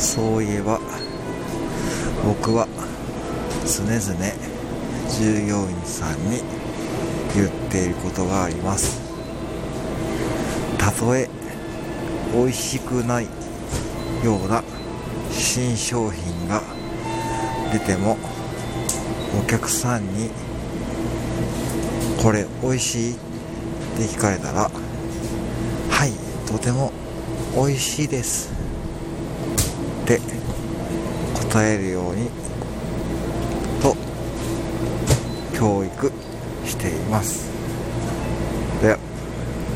そういえば僕は常々従業員さんに言っていることがあります。たとえ美味しくないような新商品が出てもお客さんにこれ美味しいって聞かれたらはいとても美味しいです。って答えるようにと教育しています。では